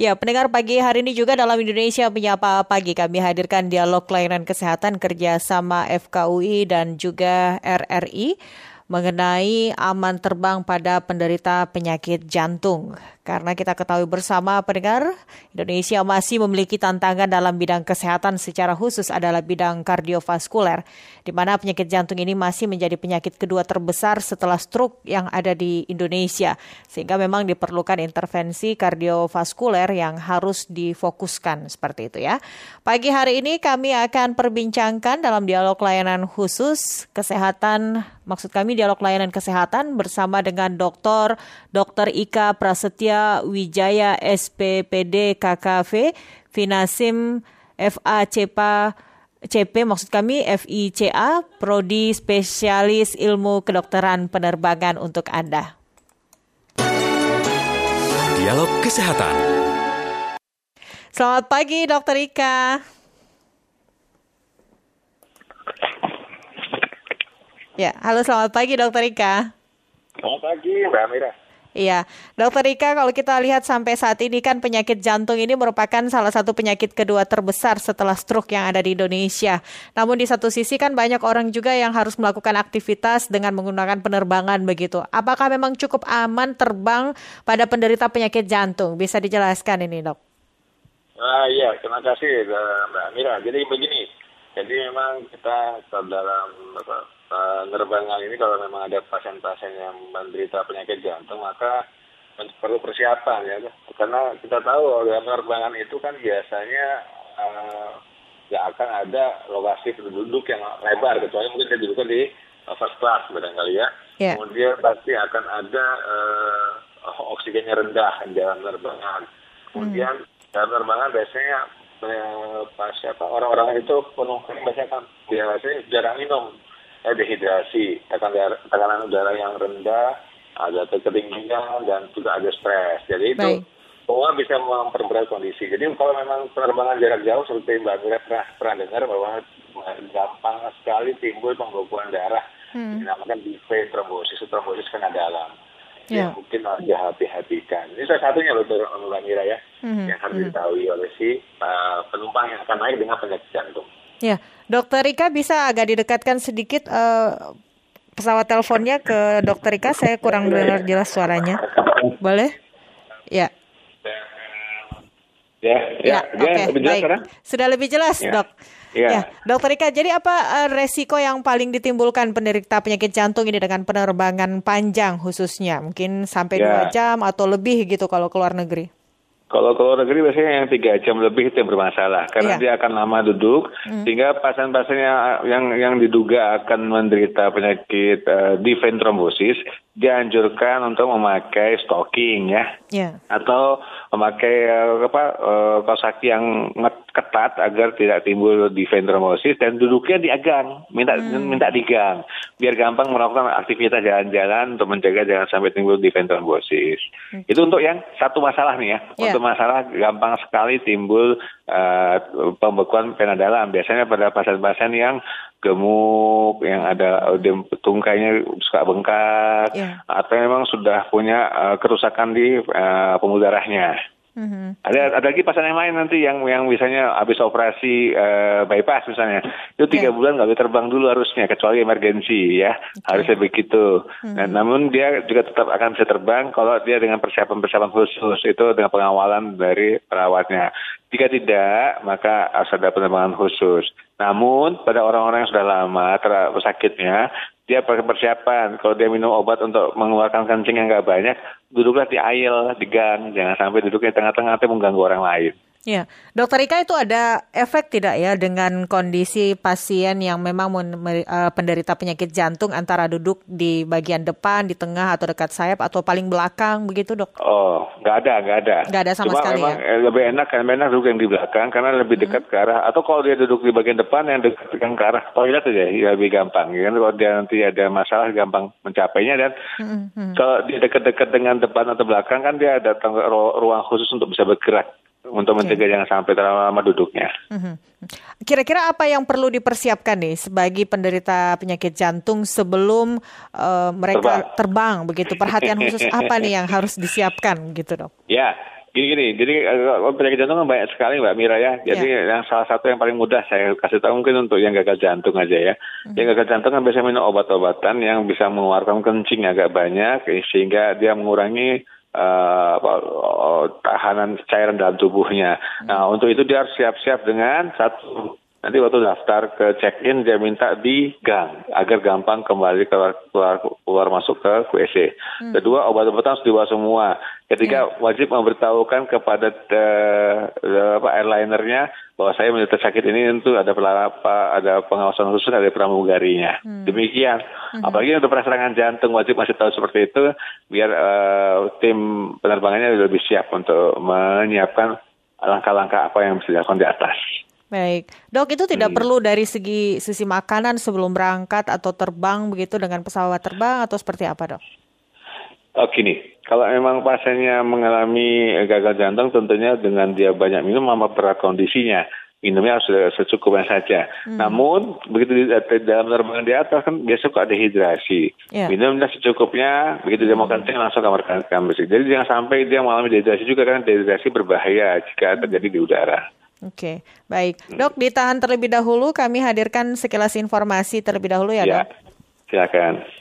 Ya, pendengar pagi hari ini juga dalam Indonesia Menyapa Pagi kami hadirkan dialog layanan kesehatan kerjasama FKUI dan juga RRI mengenai aman terbang pada penderita penyakit jantung. Karena kita ketahui bersama pendengar, Indonesia masih memiliki tantangan dalam bidang kesehatan secara khusus adalah bidang kardiovaskuler, di mana penyakit jantung ini masih menjadi penyakit kedua terbesar setelah stroke yang ada di Indonesia. Sehingga memang diperlukan intervensi kardiovaskuler yang harus difokuskan seperti itu ya. Pagi hari ini kami akan perbincangkan dalam dialog layanan khusus kesehatan, maksud kami dialog layanan kesehatan bersama dengan Dr. Dr. Ika Prasetya Wijaya SPPD KKV, Finasim FA CEPA CP maksud kami FICA, Prodi Spesialis Ilmu Kedokteran Penerbangan untuk Anda. Dialog Kesehatan. Selamat pagi Dokter Ika. Ya, halo selamat pagi Dokter Ika. Selamat pagi Mbak Amira. Iya, Dokter Ika, kalau kita lihat sampai saat ini kan penyakit jantung ini merupakan salah satu penyakit kedua terbesar setelah stroke yang ada di Indonesia. Namun di satu sisi kan banyak orang juga yang harus melakukan aktivitas dengan menggunakan penerbangan begitu. Apakah memang cukup aman terbang pada penderita penyakit jantung? Bisa dijelaskan ini, dok? Ah iya, terima kasih Mbak Amira. Jadi begini, jadi memang kita dalam apa, penerbangan ini kalau memang ada pasien-pasien yang menderita penyakit jantung maka perlu persiapan ya karena kita tahu dalam penerbangan itu kan biasanya nggak uh, akan ada lokasi duduk yang lebar kecuali mungkin dia duduk di first class barangkali ya yeah. kemudian pasti akan ada uh, oksigennya rendah di dalam penerbangan kemudian hmm. dalam penerbangan biasanya uh, pas siapa orang-orang itu penumpang biasanya kan biasanya jarang minum eh, dehidrasi, tekanan, tekanan udara yang rendah, ada kekeringan dan juga ada stres. Jadi itu Baik. semua bisa memperberat kondisi. Jadi kalau memang penerbangan jarak jauh seperti Mbak Mira pernah, pernah dengar bahwa gampang sekali timbul pembekuan darah. Hmm. Dinamakan vein trombosis, trombosis kena dalam. Yeah. Yang mungkin harus dihati-hatikan. Ini salah satunya loh Mbak Mira ya, hmm. yang harus hmm. diketahui oleh si uh, penumpang yang akan naik dengan penyakit jantung. Ya, Dokter Rika bisa agak didekatkan sedikit uh, pesawat teleponnya ke Dokter Rika. Saya kurang dengar jelas suaranya. Boleh? Ya. Ya, ya, ya oke, okay, baik. Sudah lebih jelas, ya. dok. Ya. ya, dokter Rika. Jadi apa uh, resiko yang paling ditimbulkan penderita penyakit jantung ini dengan penerbangan panjang khususnya, mungkin sampai ya. dua jam atau lebih gitu kalau keluar negeri? Kalau ke luar negeri biasanya yang tiga jam lebih itu yang bermasalah karena yeah. dia akan lama duduk mm. sehingga pasien-pasien yang, yang yang diduga akan menderita penyakit uh, di vein trombosis dianjurkan untuk memakai stocking ya yeah. atau memakai uh, apa uh, kaos kaki yang ketat agar tidak timbul trombosis dan duduknya diagang minta mm. minta digang biar gampang melakukan aktivitas jalan-jalan untuk menjaga jangan sampai timbul di vein trombosis mm. itu untuk yang satu masalah nih ya yeah masalah gampang sekali timbul uh, pembekuan pena dalam. Biasanya pada pasien-pasien yang gemuk, yang ada tungkainya suka bengkak, yeah. atau memang sudah punya uh, kerusakan di uh, pembuluh darahnya. Mm-hmm. Ada ada lagi pasien yang lain nanti yang yang misalnya habis operasi uh, bypass misalnya itu tiga yeah. bulan nggak boleh terbang dulu harusnya kecuali emergensi ya okay. harusnya begitu. Mm-hmm. Nah, namun dia juga tetap akan bisa terbang kalau dia dengan persiapan-persiapan khusus itu dengan pengawalan dari perawatnya. Jika tidak maka harus ada penerbangan khusus. Namun pada orang-orang yang sudah lama sakitnya dia pakai persiapan. Kalau dia minum obat untuk mengeluarkan kencing yang nggak banyak, duduklah di aisle, di gang. Jangan sampai duduknya di tengah-tengah nanti mengganggu orang lain. Ya, Dokter Ika itu ada efek tidak ya dengan kondisi pasien yang memang uh, penderita penyakit jantung antara duduk di bagian depan, di tengah atau dekat sayap atau paling belakang begitu dok? Oh, nggak ada, nggak ada. Nggak ada sama Cuma sekali memang ya? lebih enak kan enak duduk yang di belakang karena lebih hmm. dekat hmm. ke arah. Atau kalau dia duduk di bagian depan yang dekat yang ke arah toilet aja ya lebih gampang. Ya, kalau dia nanti ada masalah gampang mencapainya dan. Hmm. kalau dia dekat-dekat dengan depan atau belakang kan dia ada ruang khusus untuk bisa bergerak untuk mencegah okay. jangan sampai terlalu lama duduknya. Mhm. Kira-kira apa yang perlu dipersiapkan nih sebagai penderita penyakit jantung sebelum uh, mereka terbang. terbang begitu? Perhatian khusus apa nih yang harus disiapkan gitu dok? Ya, Gini-gini, jadi uh, penyakit jantung kan banyak sekali Mbak Mira ya. Jadi yeah. yang salah satu yang paling mudah saya kasih tahu mungkin untuk yang gagal jantung aja ya. Mm-hmm. Yang gagal jantung kan biasanya minum obat-obatan yang bisa mengeluarkan kencing agak banyak sehingga dia mengurangi uh, tahanan cairan dalam tubuhnya. Nah untuk itu dia harus siap-siap dengan satu Nanti waktu daftar ke check-in dia minta di gang agar gampang kembali keluar keluar, keluar masuk ke WC. Hmm. Kedua obat-obatan harus dibawa semua. Ketiga hmm. wajib memberitahukan kepada uh, apa airlinernya bahwa saya menderita sakit ini tentu ada apa ada pengawasan khusus ada pramugarinya. Hmm. Demikian. Hmm. Apalagi untuk serangan jantung wajib masih tahu seperti itu biar uh, tim penerbangannya lebih siap untuk menyiapkan langkah-langkah apa yang bisa dilakukan di atas. Baik, dok itu tidak hmm. perlu dari segi sisi makanan sebelum berangkat atau terbang begitu dengan pesawat terbang atau seperti apa dok? Oh gini, kalau memang pasiennya mengalami gagal jantung tentunya dengan dia banyak minum sama berat kondisinya minumnya harus secukupnya saja. Hmm. Namun begitu di, dalam penerbangan di atas kan biasa kok ada hidrasi. Yeah. Minumnya secukupnya, begitu dia mau hmm. kencing langsung kamar kamar Jadi jangan sampai dia mengalami dehidrasi juga karena dehidrasi berbahaya jika terjadi di udara. Oke, baik. Dok, ditahan terlebih dahulu. Kami hadirkan sekilas informasi terlebih dahulu ya, ya dok. Silakan.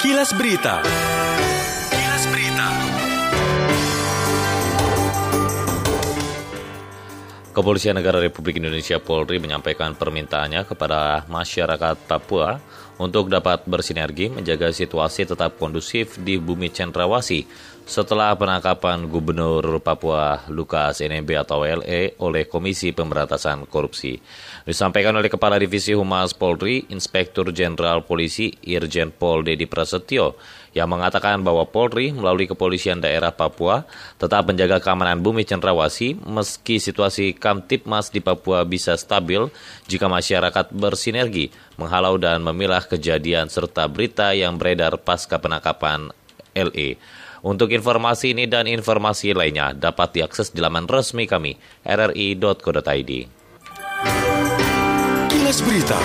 Kilas Berita. Kilas Berita. Kepolisian Negara Republik Indonesia Polri menyampaikan permintaannya kepada masyarakat Papua untuk dapat bersinergi menjaga situasi tetap kondusif di bumi Cendrawasih setelah penangkapan Gubernur Papua Lukas NMB atau LE oleh Komisi Pemberantasan Korupsi. Disampaikan oleh Kepala Divisi Humas Polri, Inspektur Jenderal Polisi Irjen Pol Dedi Prasetyo, yang mengatakan bahwa Polri melalui Kepolisian Daerah Papua tetap menjaga keamanan bumi cendrawasi meski situasi Kamtipmas di Papua bisa stabil jika masyarakat bersinergi menghalau dan memilah kejadian serta berita yang beredar pasca penangkapan LE. Untuk informasi ini dan informasi lainnya dapat diakses di laman resmi kami rri.co.id. Kilas Berita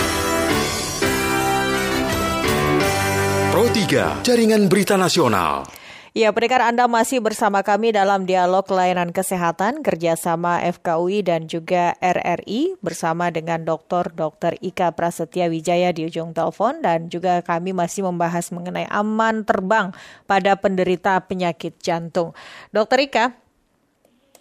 Pro 3 Jaringan Berita Nasional Ya, pendengar Anda masih bersama kami dalam dialog layanan kesehatan kerjasama FKUI dan juga RRI bersama dengan Dr. Dr. Ika Prasetya Wijaya di ujung telepon dan juga kami masih membahas mengenai aman terbang pada penderita penyakit jantung. Dr. Ika,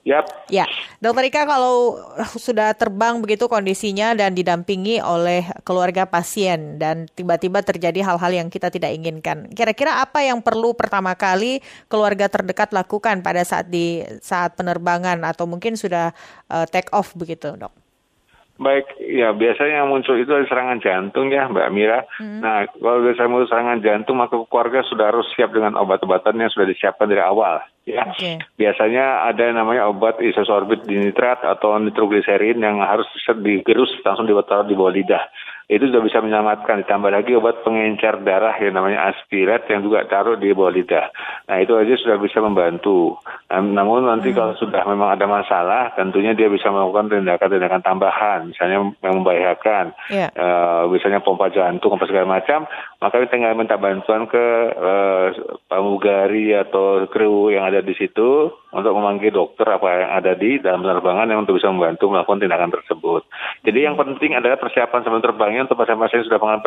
Yap. Ya, Dokter Ika kalau sudah terbang begitu kondisinya dan didampingi oleh keluarga pasien dan tiba-tiba terjadi hal-hal yang kita tidak inginkan. Kira-kira apa yang perlu pertama kali keluarga terdekat lakukan pada saat di saat penerbangan atau mungkin sudah uh, take off begitu, Dok? Baik, ya biasanya yang muncul itu adalah serangan jantung ya Mbak Mira. Hmm. Nah, kalau saya muncul serangan jantung maka keluarga sudah harus siap dengan obat-obatan yang sudah disiapkan dari awal. Ya, okay. biasanya ada yang namanya obat isosorbit dinitrat atau nitrogliserin yang harus digerus langsung ditaruh di bawah lidah itu sudah bisa menyelamatkan. Ditambah lagi obat pengencer darah yang namanya aspirat yang juga taruh di bawah lidah. Nah itu aja sudah bisa membantu. Namun nanti hmm. kalau sudah memang ada masalah, tentunya dia bisa melakukan tindakan-tindakan tambahan, misalnya yang membahayakan, yeah. uh, misalnya pompa jantung, apa segala macam. Maka kita tinggal minta bantuan ke uh, pramugari atau kru yang ada di situ untuk memanggil dokter apa yang ada di dalam penerbangan yang untuk bisa membantu melakukan tindakan tersebut. Jadi yang penting adalah persiapan sebelum terbang misalnya untuk pasien-pasien sudah mengalami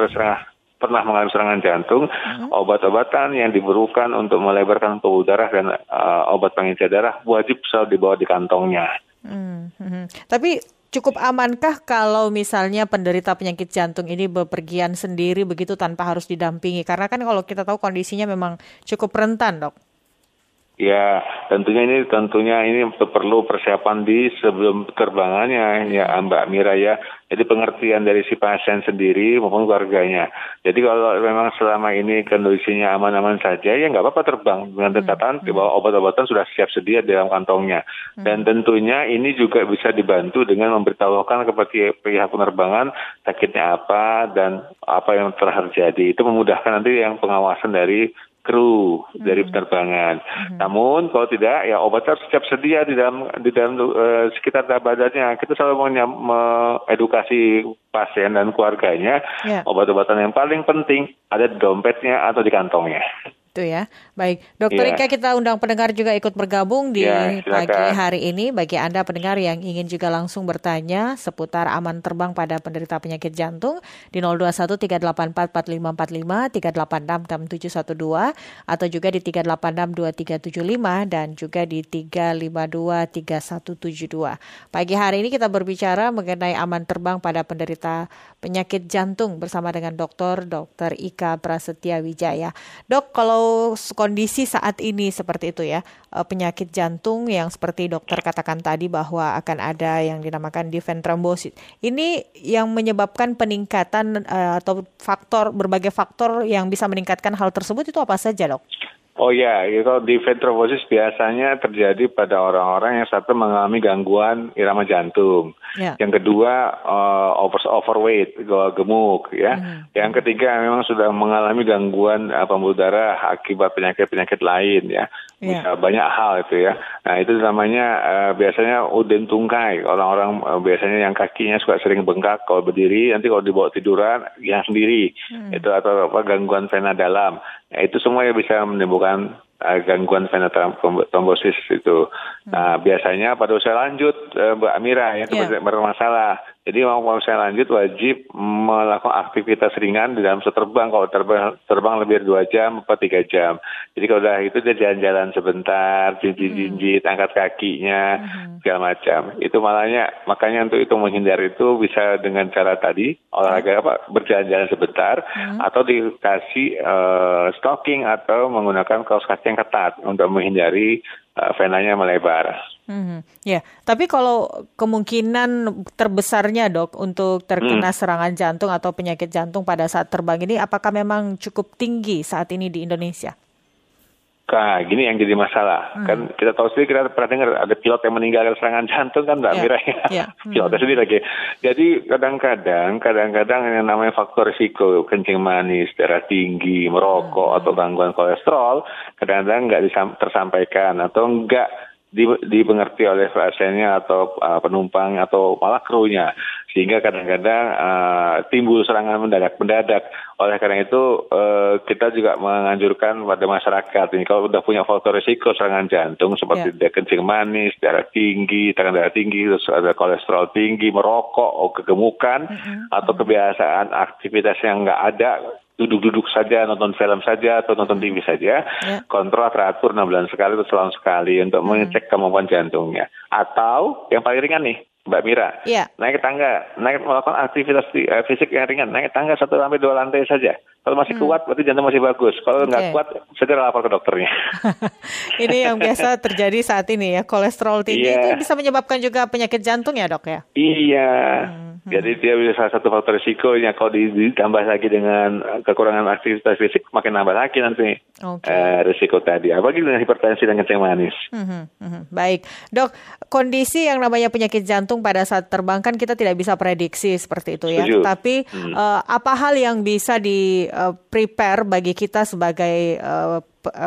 pernah mengalami serangan jantung, hmm. obat-obatan yang diperlukan untuk melebarkan pembuluh darah dan uh, obat pengencer darah wajib selalu dibawa di kantongnya. Hmm. Hmm. Tapi cukup amankah kalau misalnya penderita penyakit jantung ini bepergian sendiri begitu tanpa harus didampingi? Karena kan kalau kita tahu kondisinya memang cukup rentan, dok. Ya, tentunya ini tentunya ini perlu persiapan di sebelum terbangannya ya Mbak Mira ya. Jadi pengertian dari si pasien sendiri maupun keluarganya. Jadi kalau memang selama ini kondisinya aman-aman saja ya nggak apa-apa terbang dengan hmm, catatan hmm. bahwa obat-obatan sudah siap sedia di dalam kantongnya. Hmm. Dan tentunya ini juga bisa dibantu dengan memberitahukan kepada pihak penerbangan sakitnya apa dan apa yang telah terjadi. Itu memudahkan nanti yang pengawasan dari kru dari hmm. penerbangan. Hmm. Namun kalau tidak ya obat harus siap sedia di dalam di dalam uh, sekitar badannya. Kita selalu mengedukasi pasien dan keluarganya yeah. obat-obatan yang paling penting ada di dompetnya atau di kantongnya. Itu ya. Baik, Dokter ya. Ika kita undang pendengar juga ikut bergabung di ya, pagi hari ini. Bagi Anda pendengar yang ingin juga langsung bertanya seputar aman terbang pada penderita penyakit jantung di 0213844545, 3866712 atau juga di 3862375 dan juga di 3523172. Pagi hari ini kita berbicara mengenai aman terbang pada penderita penyakit jantung bersama dengan dokter Dr. Ika Prasetya Wijaya. Dok, kalau kondisi saat ini seperti itu ya, eh, penyakit jantung yang seperti dokter katakan tadi bahwa akan ada yang dinamakan event trombosis. Ini yang menyebabkan peningkatan uh, atau faktor berbagai faktor yang bisa meningkatkan hal tersebut itu apa saja, Dok? Oh ya, kalau di trombosis biasanya terjadi pada orang-orang yang satu mengalami gangguan irama jantung, yeah. yang kedua uh, over overweight, gemuk, ya, mm. yang ketiga memang sudah mengalami gangguan uh, pembuluh darah akibat penyakit-penyakit lain, ya, yeah. bisa banyak hal itu ya. Nah itu namanya uh, biasanya uden tungkai, orang-orang uh, biasanya yang kakinya suka sering bengkak kalau berdiri, nanti kalau dibawa tiduran yang sendiri, mm. itu atau apa gangguan vena dalam. Nah, itu semua yang bisa menimbulkan uh, gangguan vena trombosis itu. Hmm. Nah, biasanya pada usia lanjut uh, Mbak Amira ya yeah. bermasalah. Jadi mau saya lanjut wajib melakukan aktivitas ringan di dalam seterbang. Kalau terbang, terbang lebih dari dua jam atau tiga jam. Jadi kalau udah itu dia jalan-jalan sebentar, jinjit-jinjit, hmm. angkat kakinya, hmm. segala macam. Itu malahnya makanya untuk itu menghindari itu bisa dengan cara tadi olahraga apa berjalan-jalan sebentar hmm. atau dikasih uh, stocking atau menggunakan kaos kaki yang ketat untuk menghindari uh, venanya melebar. Hmm, ya, tapi kalau kemungkinan terbesarnya dok untuk terkena hmm. serangan jantung atau penyakit jantung pada saat terbang ini, apakah memang cukup tinggi saat ini di Indonesia? Nah, gini yang jadi masalah. Hmm. Kan kita tahu sendiri, kita pernah dengar ada pilot yang meninggal serangan jantung kan Mbak yeah. Mira ya. Yeah. Hmm. Pilotnya sendiri lagi. Jadi kadang-kadang, kadang-kadang yang namanya faktor risiko, kencing manis, darah tinggi, merokok, hmm. atau gangguan kolesterol, kadang-kadang nggak tersampaikan atau nggak dipengerti oleh pasiennya atau uh, penumpang atau malah krunya sehingga kadang-kadang uh, timbul serangan mendadak-mendadak oleh karena itu uh, kita juga menganjurkan pada masyarakat ini kalau sudah punya faktor risiko serangan jantung seperti yeah. kencing manis, darah tinggi, tekanan darah tinggi, terus ada kolesterol tinggi, merokok, atau kegemukan mm -hmm. atau kebiasaan aktivitas yang nggak ada duduk-duduk saja, nonton film saja, atau nonton TV saja, yeah. kontrol teratur 6 bulan sekali atau setahun sekali untuk hmm. mengecek kemampuan jantungnya. Atau yang paling ringan nih, Mbak Mira, yeah. naik tangga, naik melakukan aktivitas uh, fisik yang ringan, naik tangga satu sampai dua lantai saja. Kalau masih hmm. kuat, berarti jantung masih bagus. Kalau okay. nggak kuat, segera lapor ke dokternya. ini yang biasa terjadi saat ini ya, kolesterol tinggi yeah. itu bisa menyebabkan juga penyakit jantung ya dok ya? Iya. Hmm. Hmm. Jadi dia bisa salah satu faktor risikonya kalau ditambah lagi dengan kekurangan aktivitas fisik makin nambah lagi nanti okay. uh, risiko tadi. Apalagi dengan hipertensi dan kencing manis. Hmm, hmm, Baik, dok. Kondisi yang namanya penyakit jantung pada saat terbang kan kita tidak bisa prediksi seperti itu ya. Setuju. Tapi hmm. uh, apa hal yang bisa di uh, prepare bagi kita sebagai uh, Eh,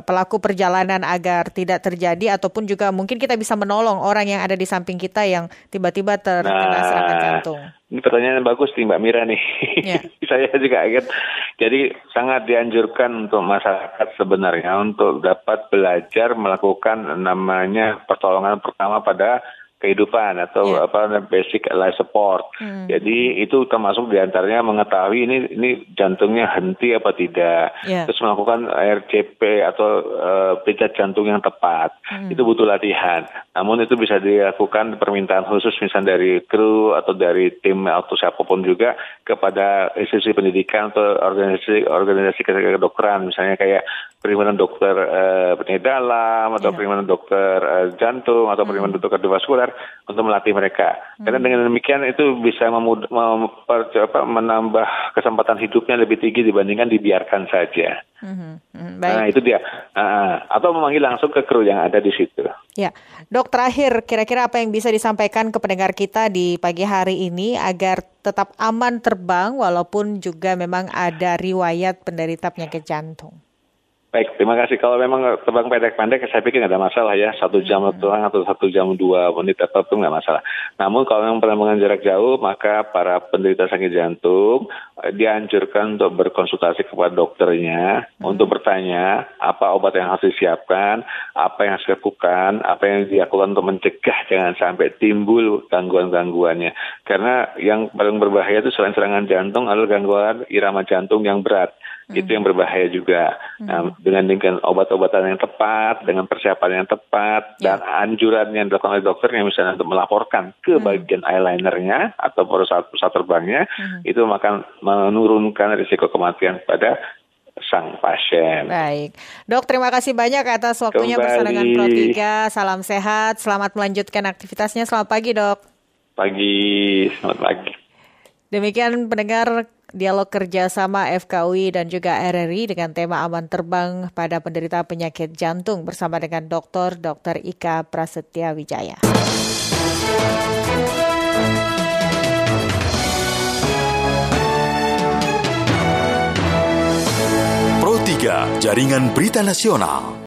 pelaku perjalanan agar tidak terjadi ataupun juga mungkin kita bisa menolong orang yang ada di samping kita yang tiba-tiba terkena nah, serangan jantung. Ini pertanyaan yang bagus nih Mbak Mira nih. Yeah. Saya juga ingat. Jadi sangat dianjurkan untuk masyarakat sebenarnya untuk dapat belajar melakukan namanya pertolongan pertama pada kehidupan atau yeah. apa basic life support. Hmm. Jadi itu termasuk di antaranya mengetahui ini ini jantungnya henti apa tidak, yeah. terus melakukan RCP atau uh, pijat jantung yang tepat. Hmm. Itu butuh latihan. Namun itu bisa dilakukan permintaan khusus misalnya dari kru atau dari tim atau siapa pun juga kepada institusi pendidikan atau organisasi organisasi kedokteran misalnya kayak perlindungan dokter uh, penyakit dalam atau yeah. perlindungan dokter uh, jantung atau perlindungan hmm. dokter kardiovaskuler untuk melatih mereka. Hmm. Karena dengan demikian itu bisa memud- memper, apa, menambah kesempatan hidupnya lebih tinggi dibandingkan dibiarkan saja. Hmm. Hmm. Baik. Nah itu dia. Uh, atau memanggil langsung ke kru yang ada di situ. Ya, dok terakhir kira-kira apa yang bisa disampaikan ke pendengar kita di pagi hari ini agar tetap aman terbang walaupun juga memang ada riwayat penderita penyakit jantung. Baik, terima kasih. Kalau memang terbang pendek-pendek, saya pikir nggak ada masalah ya. Satu jam hmm. atau satu jam dua menit atau itu nggak masalah. Namun kalau memang penerbangan jarak jauh, maka para penderita sakit jantung eh, dianjurkan untuk berkonsultasi kepada dokternya hmm. untuk bertanya apa obat yang harus disiapkan, apa yang harus dilakukan, apa yang dilakukan untuk mencegah jangan sampai timbul gangguan-gangguannya. Karena yang paling berbahaya itu selain serangan jantung adalah gangguan irama jantung yang berat itu yang berbahaya juga. Hmm. Nah, dengan dengan obat-obatan yang tepat, dengan persiapan yang tepat, yeah. dan anjuran yang dilakukan oleh dokternya misalnya untuk melaporkan ke hmm. bagian eyelinernya atau pusat terbangnya, hmm. itu akan menurunkan risiko kematian pada sang pasien. Baik, dok terima kasih banyak atas waktunya bersama dengan Pro 3. Salam sehat, selamat melanjutkan aktivitasnya. Selamat pagi dok. Pagi, selamat pagi. Demikian pendengar dialog kerjasama FKUI dan juga RRI dengan tema aman terbang pada penderita penyakit jantung bersama dengan Dr. Dr. Ika Prasetya Wijaya. Pro 3, Jaringan Berita Nasional.